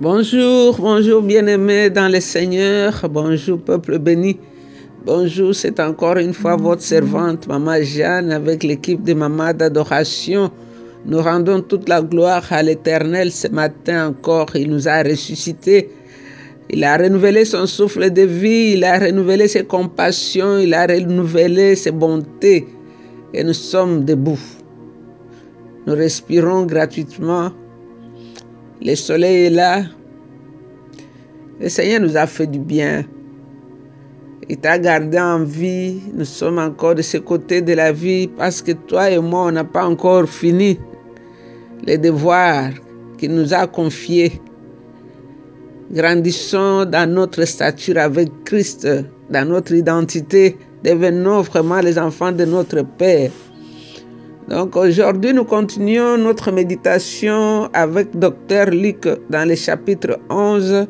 Bonjour, bonjour bien-aimés dans le Seigneur, bonjour peuple béni. Bonjour, c'est encore une fois votre servante, Maman Jeanne, avec l'équipe de Maman d'adoration. Nous rendons toute la gloire à l'Éternel ce matin encore. Il nous a ressuscités. Il a renouvelé son souffle de vie, il a renouvelé ses compassions, il a renouvelé ses bontés. Et nous sommes debout. Nous respirons gratuitement. Le soleil est là. Le Seigneur nous a fait du bien. Il t'a gardé en vie. Nous sommes encore de ce côté de la vie parce que toi et moi, on n'a pas encore fini les devoirs qu'il nous a confiés. Grandissons dans notre stature avec Christ, dans notre identité. Devenons vraiment les enfants de notre Père. Donc aujourd'hui, nous continuons notre méditation avec Dr Luc dans le chapitre 11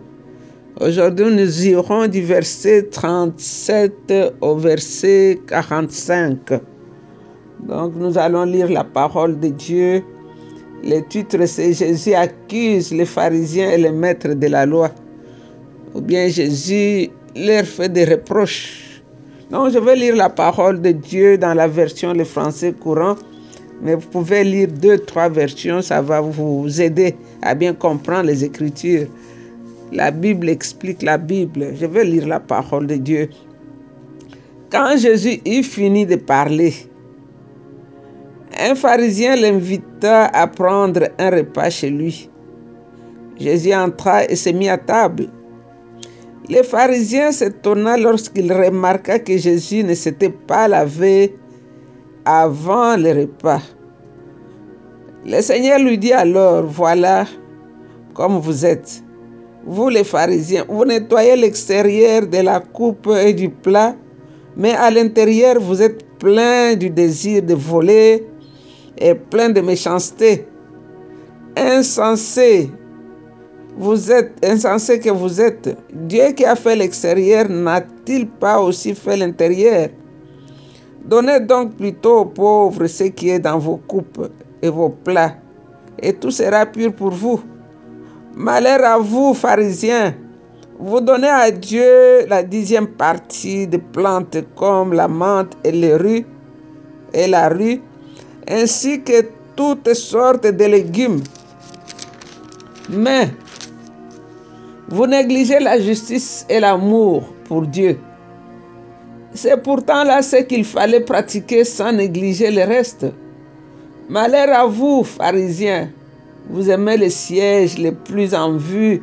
Aujourd'hui, nous irons du verset 37 au verset 45. Donc, nous allons lire la parole de Dieu. Le titre, c'est Jésus accuse les pharisiens et les maîtres de la loi. Ou bien Jésus leur fait des reproches. Donc, je vais lire la parole de Dieu dans la version le français courant. Mais vous pouvez lire deux, trois versions, ça va vous aider à bien comprendre les Écritures. La Bible explique la Bible. Je vais lire la parole de Dieu. Quand Jésus eut fini de parler, un pharisien l'invita à prendre un repas chez lui. Jésus entra et se mit à table. Le pharisien s'étonna lorsqu'il remarqua que Jésus ne s'était pas lavé avant le repas. Le Seigneur lui dit alors, voilà comme vous êtes vous les pharisiens, vous nettoyez l'extérieur de la coupe et du plat, mais à l'intérieur, vous êtes plein du désir de voler et plein de méchanceté. Insensé, vous êtes insensé que vous êtes. Dieu qui a fait l'extérieur n'a-t-il pas aussi fait l'intérieur? Donnez donc plutôt aux pauvres ce qui est dans vos coupes et vos plats, et tout sera pur pour vous. Malheur à vous, pharisiens, vous donnez à Dieu la dixième partie de plantes comme la menthe et les rues et la rue, ainsi que toutes sortes de légumes. Mais vous négligez la justice et l'amour pour Dieu. C'est pourtant là ce qu'il fallait pratiquer sans négliger le reste. Malheur à vous, pharisiens, vous aimez les sièges les plus en vue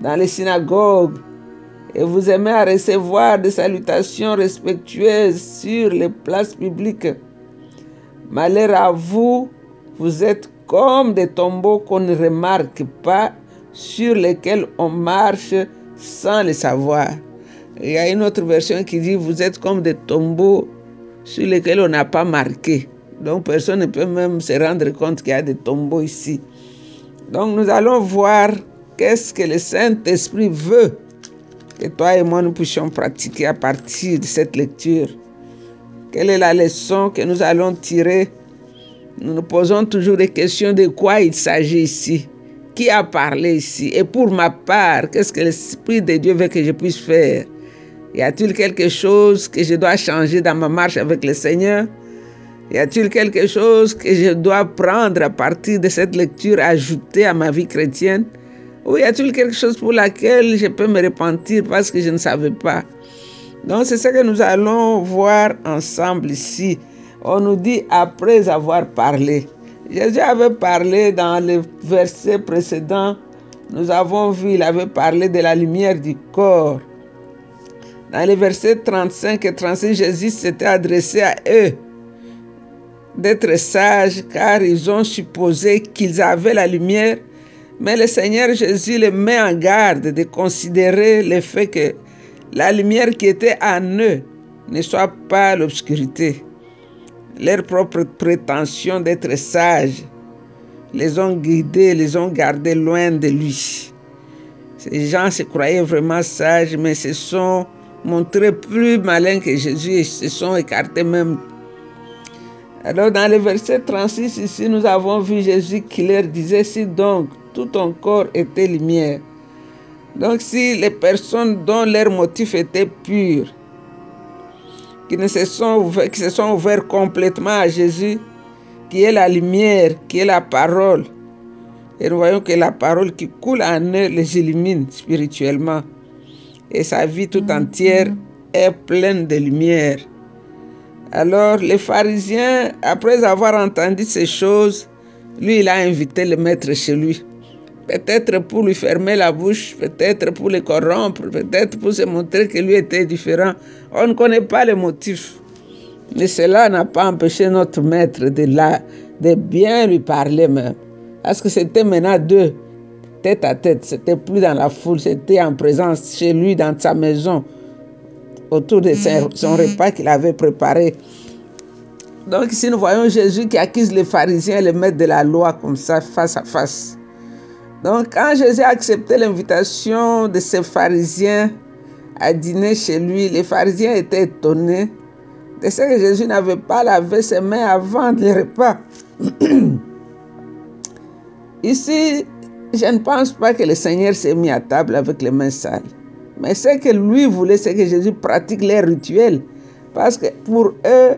dans les synagogues et vous aimez à recevoir des salutations respectueuses sur les places publiques. Malheur à vous, vous êtes comme des tombeaux qu'on ne remarque pas, sur lesquels on marche sans le savoir. Il y a une autre version qui dit, vous êtes comme des tombeaux sur lesquels on n'a pas marqué. Donc personne ne peut même se rendre compte qu'il y a des tombeaux ici. Donc nous allons voir qu'est-ce que le Saint-Esprit veut que toi et moi nous puissions pratiquer à partir de cette lecture. Quelle est la leçon que nous allons tirer? Nous nous posons toujours des questions de quoi il s'agit ici. Qui a parlé ici? Et pour ma part, qu'est-ce que l'Esprit de Dieu veut que je puisse faire? Y a-t-il quelque chose que je dois changer dans ma marche avec le Seigneur? Y a-t-il quelque chose que je dois prendre à partir de cette lecture, ajouter à ma vie chrétienne? Ou y a-t-il quelque chose pour laquelle je peux me repentir parce que je ne savais pas? Donc c'est ce que nous allons voir ensemble ici. On nous dit après avoir parlé. Jésus avait parlé dans le verset précédent. Nous avons vu, il avait parlé de la lumière du corps. Dans les versets 35 et 36, Jésus s'était adressé à eux d'être sages car ils ont supposé qu'ils avaient la lumière, mais le Seigneur Jésus les met en garde de considérer le fait que la lumière qui était en eux ne soit pas l'obscurité. Leur propre prétention d'être sages les ont guidés, les ont gardés loin de lui. Ces gens se croyaient vraiment sages, mais se sont montrés plus malins que Jésus et se sont écartés même alors dans le verset 36 ici, nous avons vu Jésus qui leur disait, si donc tout ton corps était lumière, Donc si les personnes dont leur motif était pur, qui, ne se, sont qui se sont ouverts complètement à Jésus, qui est la lumière, qui est la parole, et nous voyons que la parole qui coule en eux les illumine spirituellement. Et sa vie tout entière est pleine de lumière. Alors les pharisiens, après avoir entendu ces choses, lui, il a invité le maître chez lui. Peut-être pour lui fermer la bouche, peut-être pour le corrompre, peut-être pour se montrer que lui était différent. On ne connaît pas les motifs. Mais cela n'a pas empêché notre maître de, de bien lui parler même. Parce que c'était maintenant deux, tête à tête. C'était plus dans la foule, c'était en présence chez lui, dans sa maison, autour de son repas qu'il avait préparé. Donc ici, nous voyons Jésus qui accuse les pharisiens et les maîtres de la loi comme ça, face à face. Donc quand Jésus a accepté l'invitation de ces pharisiens à dîner chez lui, les pharisiens étaient étonnés de ce que Jésus n'avait pas lavé ses mains avant le repas. Ici, je ne pense pas que le Seigneur s'est mis à table avec les mains sales. Mais ce que lui voulait, c'est que Jésus pratique les rituels. Parce que pour eux,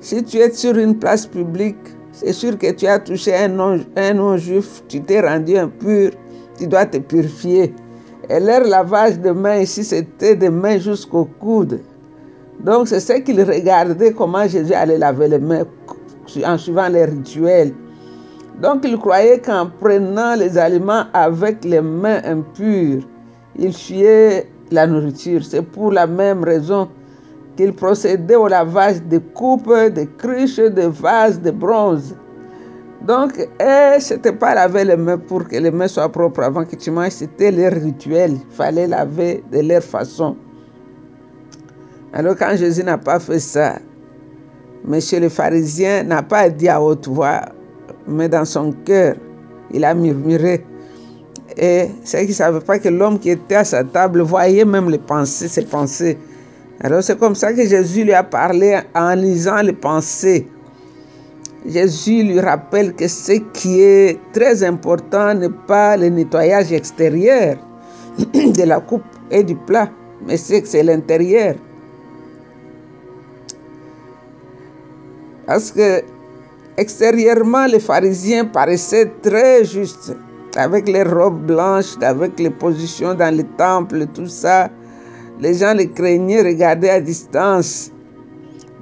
si tu es sur une place publique, c'est sûr que tu as touché un non-juif, tu t'es rendu impur, tu dois te purifier. Et leur lavage de mains ici, c'était des mains jusqu'au coude. Donc c'est ce qu'ils regardaient, comment Jésus allait laver les mains en suivant les rituels. Donc ils croyaient qu'en prenant les aliments avec les mains impures, ils fuyaient la nourriture. C'est pour la même raison qu'ils procédaient au lavage des coupes, des cruches, des vases, de bronze. Donc, ce n'était pas laver les mains pour que les mains soient propres avant que tu manges, c'était leur rituel. Il fallait laver de leur façon. Alors quand Jésus n'a pas fait ça, Monsieur le pharisien n'a pas dit à haute voix, mais dans son cœur, il a murmuré. Et c'est qu'il ne savait pas que l'homme qui était à sa table voyait même les pensées, ses pensées. Alors c'est comme ça que Jésus lui a parlé en lisant les pensées. Jésus lui rappelle que ce qui est très important n'est pas le nettoyage extérieur de la coupe et du plat, mais c'est l'intérieur. Parce que extérieurement, les pharisiens paraissaient très justes, avec les robes blanches, avec les positions dans les temples, tout ça. Les gens les craignaient, regardaient à distance.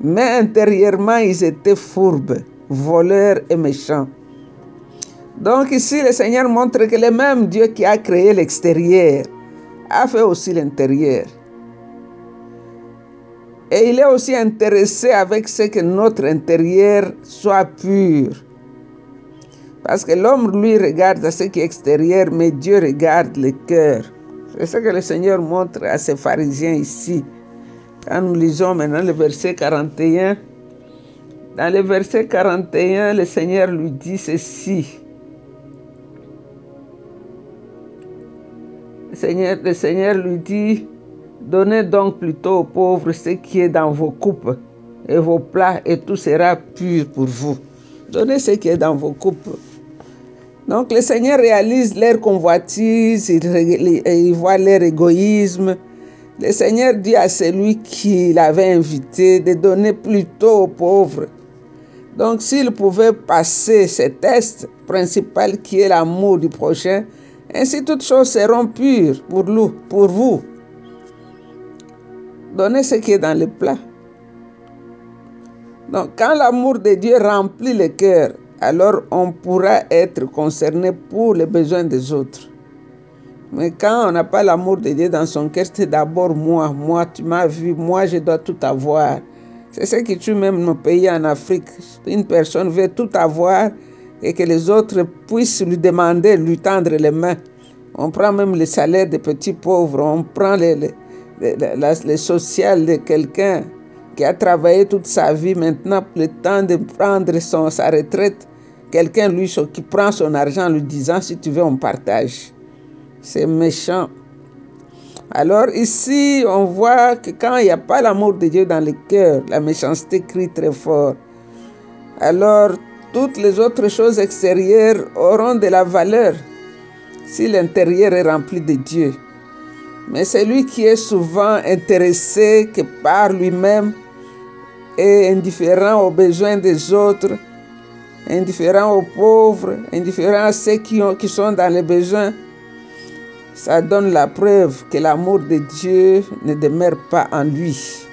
Mais intérieurement, ils étaient fourbes, voleurs et méchants. Donc ici, le Seigneur montre que le même Dieu qui a créé l'extérieur a fait aussi l'intérieur. Et il est aussi intéressé avec ce que notre intérieur soit pur. Parce que l'homme, lui, regarde ce qui est extérieur, mais Dieu regarde le cœur. C'est ce que le Seigneur montre à ces pharisiens ici. Quand nous lisons maintenant le verset 41, dans le verset 41, le Seigneur lui dit ceci. Le Seigneur, le Seigneur lui dit, Donnez donc plutôt aux pauvres ce qui est dans vos coupes et vos plats, et tout sera pur pour vous. Donnez ce qui est dans vos coupes. Donc le Seigneur réalise leur convoitise, il, voit leur égoïsme. Le Seigneur dit à celui qui l'avait invité de donner plutôt aux pauvres. Donc s'il pouvait passer ce test principal qui est l'amour du prochain, ainsi toutes choses seront pures pour vous. Donnez ce qui est dans le plat. Donc, quand l'amour de Dieu remplit le cœur, alors on pourra être concerné pour les besoins des autres. Mais quand on n'a pas l'amour de Dieu dans son cœur, c'est d'abord moi. Moi, tu m'as vu, moi, je dois tout avoir. C'est ce qui tue même nos pays en Afrique. Une personne veut tout avoir et que les autres puissent lui demander, lui tendre les mains. On prend même le salaire des petits pauvres, on prend les, les le social de quelqu'un qui a travaillé toute sa vie, maintenant, le temps de prendre son, sa retraite, quelqu'un lui qui prend son argent en lui disant si tu veux, on partage. C'est méchant. Alors ici, on voit que quand il n'y a pas l'amour de Dieu dans le cœur, la méchanceté crie très fort. Alors toutes les autres choses extérieures auront de la valeur. si l'intérieur est rempli de Dieu. Mais celui qui est souvent intéressé que par lui-même et indifférent aux besoins des autres, indifférent aux pauvres, indifférent à ceux qui, ont, qui sont dans les besoins, ça donne la preuve que l'amour de Dieu ne demeure pas en lui.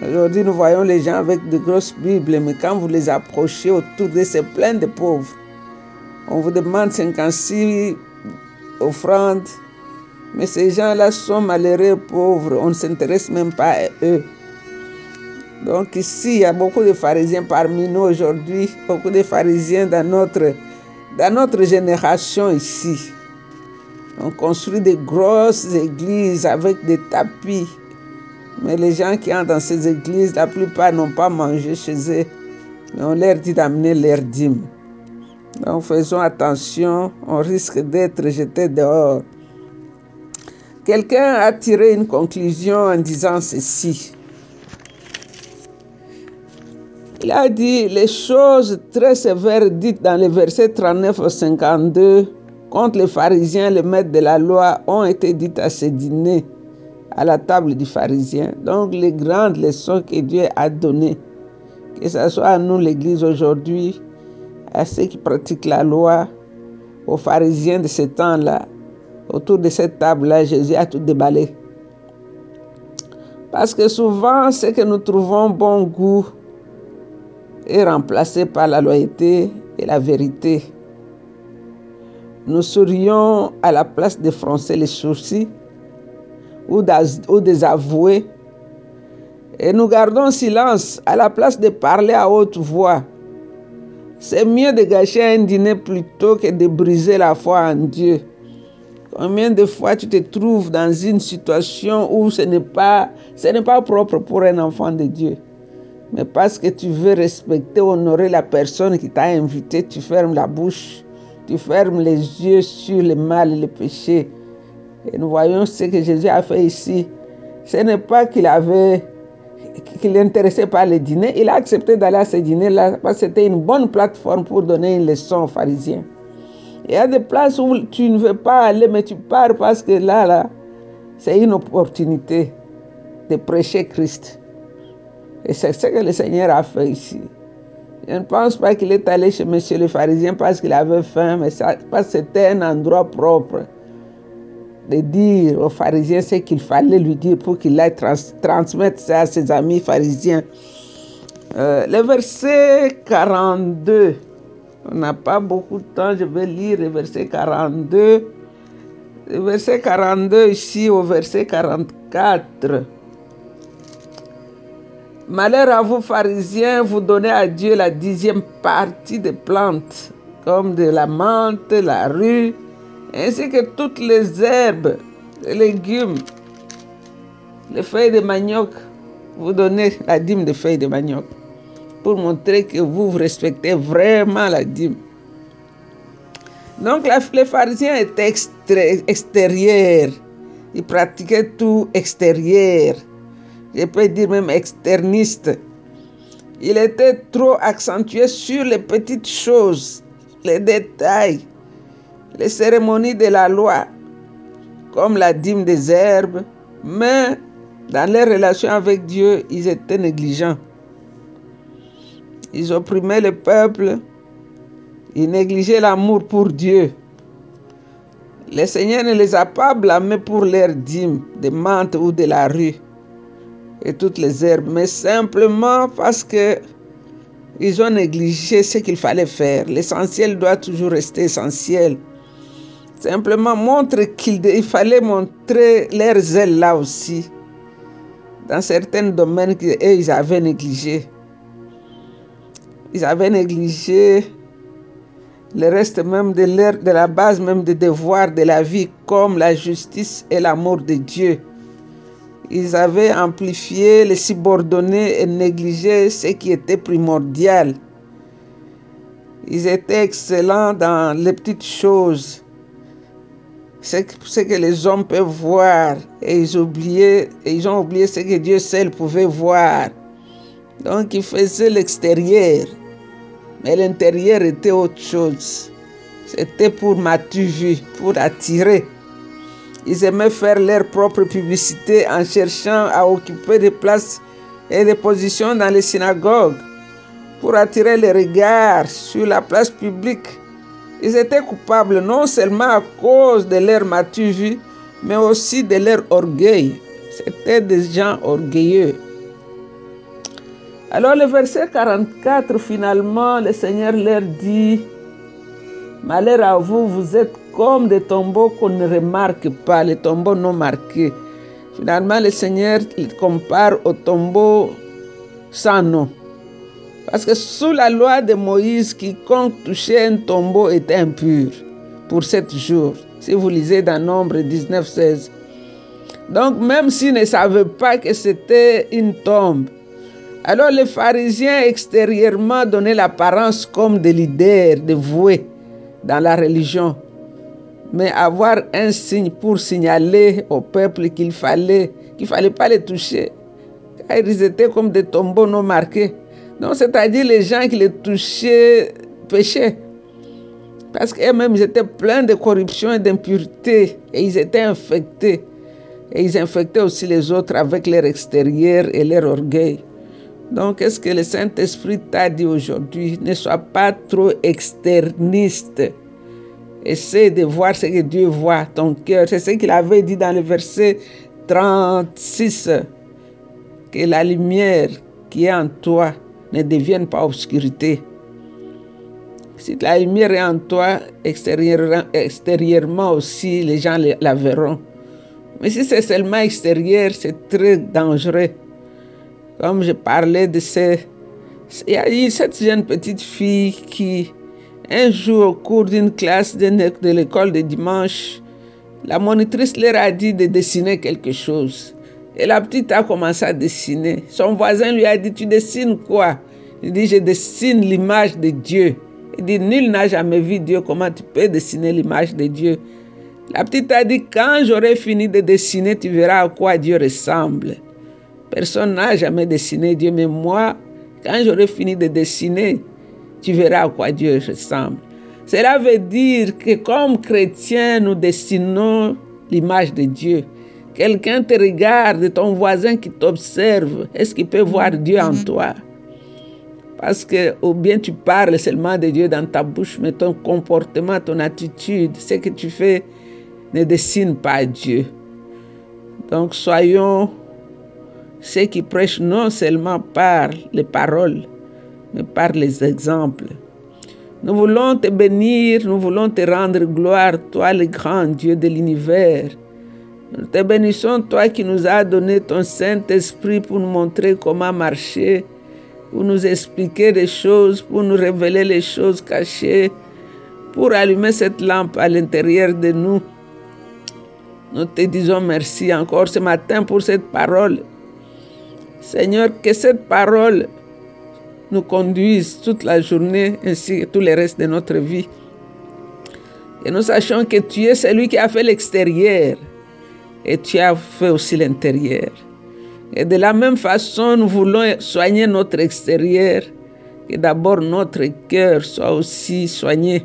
Aujourd'hui, nous voyons les gens avec de grosses Bibles, mais quand vous les approchez autour de ces plein de pauvres, on vous demande 56 offrandes, mais ces gens-là sont malheureux, pauvres, on ne s'intéresse même pas à eux. Donc ici, il y a beaucoup de pharisiens parmi nous aujourd'hui, beaucoup de pharisiens dans notre, dans notre génération ici. On construit des grosses églises avec des tapis. Mais les gens qui entrent dans ces églises, la plupart n'ont pas mangé chez eux. Mais on leur dit d'amener leurs dîmes. Donc faisons attention, on risque d'être jeté dehors. Quelqu'un a tiré une conclusion en disant ceci. Il a dit les choses très sévères dites dans les versets 39 au 52 contre les pharisiens, les maîtres de la loi, ont été dites à ce dîner, à la table du pharisien. Donc les grandes leçons que Dieu a données, que ce soit à nous l'Église aujourd'hui, à ceux qui pratiquent la loi, aux pharisiens de ce temps-là, autour de cette table-là, Jésus a tout déballé. Parce que souvent, ce que nous trouvons bon goût est remplacé par la loyauté et la vérité. Nous serions à la place de froncer les sourcils ou désavouer et nous gardons silence à la place de parler à haute voix. C'est mieux de gâcher un dîner plutôt que de briser la foi en Dieu. Combien de fois tu te trouves dans une situation où ce n'est pas, ce n'est pas propre pour un enfant de Dieu mais parce que tu veux respecter, honorer la personne qui t'a invité, tu fermes la bouche, tu fermes les yeux sur le mal et le péché. Et nous voyons ce que Jésus a fait ici. Ce n'est pas qu'il avait qu'il n'intéressait pas le dîner, il a accepté d'aller à ce dîner-là parce que c'était une bonne plateforme pour donner une leçon aux pharisiens. Il y a des places où tu ne veux pas aller, mais tu pars parce que là, là, c'est une opportunité de prêcher Christ. Et c'est ce que le Seigneur a fait ici. Je ne pense pas qu'il est allé chez monsieur le pharisien parce qu'il avait faim, mais parce que c'était un endroit propre de dire aux pharisiens ce qu'il fallait lui dire pour qu'il aille transmettre ça à ses amis pharisiens. Euh, le verset 42, on n'a pas beaucoup de temps, je vais lire le verset 42. Le verset 42 ici au verset 44. Malheur à vous, pharisiens, vous donnez à Dieu la dixième partie des plantes, comme de la menthe, la rue, ainsi que toutes les herbes, les légumes, les feuilles de manioc. Vous donnez la dîme de feuilles de manioc pour montrer que vous respectez vraiment la dîme. Donc les pharisiens étaient extérieurs. Ils pratiquaient tout extérieur je peux dire même externiste. Il était trop accentué sur les petites choses, les détails, les cérémonies de la loi, comme la dîme des herbes, mais dans leurs relations avec Dieu, ils étaient négligents. Ils opprimaient le peuple, ils négligeaient l'amour pour Dieu. Le Seigneur ne les a pas blâmés pour leur dîme de menthe ou de la rue et toutes les herbes, mais simplement parce que ils ont négligé ce qu'il fallait faire. L'essentiel doit toujours rester essentiel. Simplement montre qu'il fallait montrer leurs zèle là aussi, dans certains domaines qu'ils avaient négligé. Ils avaient négligé le reste même de, la base même des devoirs de la vie, comme la justice et l'amour de Dieu. Ils avaient amplifié les subordonnés et négligé ce qui était primordial. Ils étaient excellents dans les petites choses, ce que les hommes peuvent voir, et ils ont oublié ce que Dieu seul pouvait voir. Donc ils faisaient l'extérieur, mais l'intérieur était autre chose. C'était pour Mathieu, pour attirer. Ils aimaient faire leur propre publicité en cherchant à occuper des places et des positions dans les synagogues pour attirer les regards sur la place publique. Ils étaient coupables non seulement à cause de leur maturité, mais aussi de leur orgueil. C'était des gens orgueilleux. Alors le verset 44, finalement, le Seigneur leur dit, Malheur à vous, vous êtes comme des tombeaux qu'on ne remarque pas, les tombeaux non marqués. Finalement, le Seigneur il compare aux tombeaux sans nom. Parce que sous la loi de Moïse, quiconque touchait un tombeau était impur pour sept jours. Si vous lisez dans Nombre 19, 16. Donc, même s'ils ne savaient pas que c'était une tombe, alors les pharisiens extérieurement donnaient l'apparence comme des leaders, des voués dans la religion. Mais avoir un signe pour signaler au peuple qu'il fallait, qu'il fallait pas les toucher. Car ils étaient comme des tombeaux non marqués. Donc, c'est-à-dire les gens qui les touchaient péchaient. Parce qu'eux-mêmes, ils étaient pleins de corruption et d'impureté. Et ils étaient infectés. Et ils infectaient aussi les autres avec leur extérieur et leur orgueil. Donc, qu'est-ce que le Saint-Esprit t'a dit aujourd'hui Ne sois pas trop externiste. Essaie de voir ce que Dieu voit, ton cœur. C'est ce qu'il avait dit dans le verset 36. Que la lumière qui est en toi ne devienne pas obscurité. Si la lumière est en toi, extérieurement, aussi, les gens la verront. Mais si c'est seulement extérieur, c'est très dangereux. Comme je parlais de ces... Il y a eu cette jeune petite fille qui, un jour au cours d'une classe de, de l'école de dimanche, la monitrice leur a dit de dessiner quelque chose. Et la petite a commencé à dessiner. Son voisin lui a dit, tu dessines quoi? Il dit, je dessine l'image de Dieu. Il dit, nul n'a jamais vu Dieu, comment tu peux dessiner l'image de Dieu? La petite a dit, quand j'aurai fini de dessiner, tu verras à quoi Dieu ressemble. Personne n'a jamais dessiné Dieu, mais moi, quand j'aurai fini de dessiner, tu verras à quoi Dieu ressemble. Cela veut dire que comme chrétiens, nous dessinons l'image de Dieu. Quelqu'un te regarde, ton voisin qui t'observe, est-ce qu'il peut voir Dieu en toi? Parce que, ou bien tu parles seulement de Dieu dans ta bouche, mais ton comportement, ton attitude, ce que tu fais ne dessine pas Dieu. Donc soyons ceux qui prêchent non seulement par les paroles, mais par les exemples. Nous voulons te bénir, nous voulons te rendre gloire, toi le grand Dieu de l'univers. Nous te bénissons, toi qui nous as donné ton Saint-Esprit pour nous montrer comment marcher, pour nous expliquer des choses, pour nous révéler les choses cachées, pour allumer cette lampe à l'intérieur de nous. Nous te disons merci encore ce matin pour cette parole. Seigneur, que cette parole nous conduise toute la journée ainsi que tout le reste de notre vie. Et nous sachions que tu es celui qui a fait l'extérieur et tu as fait aussi l'intérieur. Et de la même façon, nous voulons soigner notre extérieur, que d'abord notre cœur soit aussi soigné,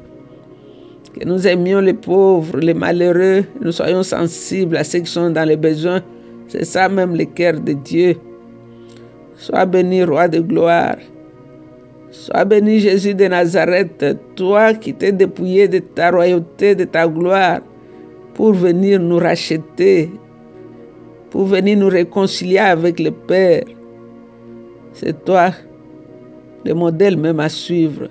que nous aimions les pauvres, les malheureux, nous soyons sensibles à ceux qui sont dans les besoins. C'est ça même le cœur de Dieu. Sois béni, roi de gloire. Sois béni, Jésus de Nazareth, toi qui t'es dépouillé de ta royauté, de ta gloire pour venir nous racheter, pour venir nous réconcilier avec le Père. C'est toi le modèle même à suivre.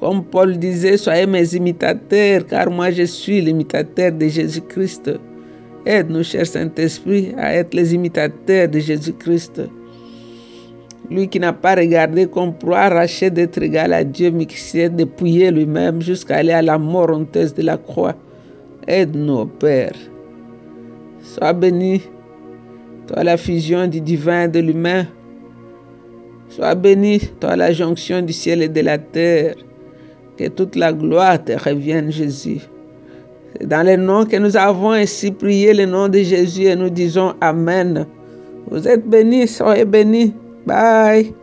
Comme Paul disait, soyez mes imitateurs, car moi je suis l'imitateur de Jésus-Christ. Aide-nous, cher Saint-Esprit, à être les imitateurs de Jésus-Christ. Lui qui n'a pas regardé comme proie arracher d'être égal à Dieu, mais qui s'est dépouillé lui-même jusqu'à aller à la mort honteuse de la croix. Aide-nous, Père. Sois béni, toi la fusion du divin et de l'humain. Sois béni, toi la jonction du ciel et de la terre. Que toute la gloire te revienne, Jésus. C'est dans le nom que nous avons ainsi prié le nom de Jésus et nous disons Amen. Vous êtes bénis, soyez bénis. Bye.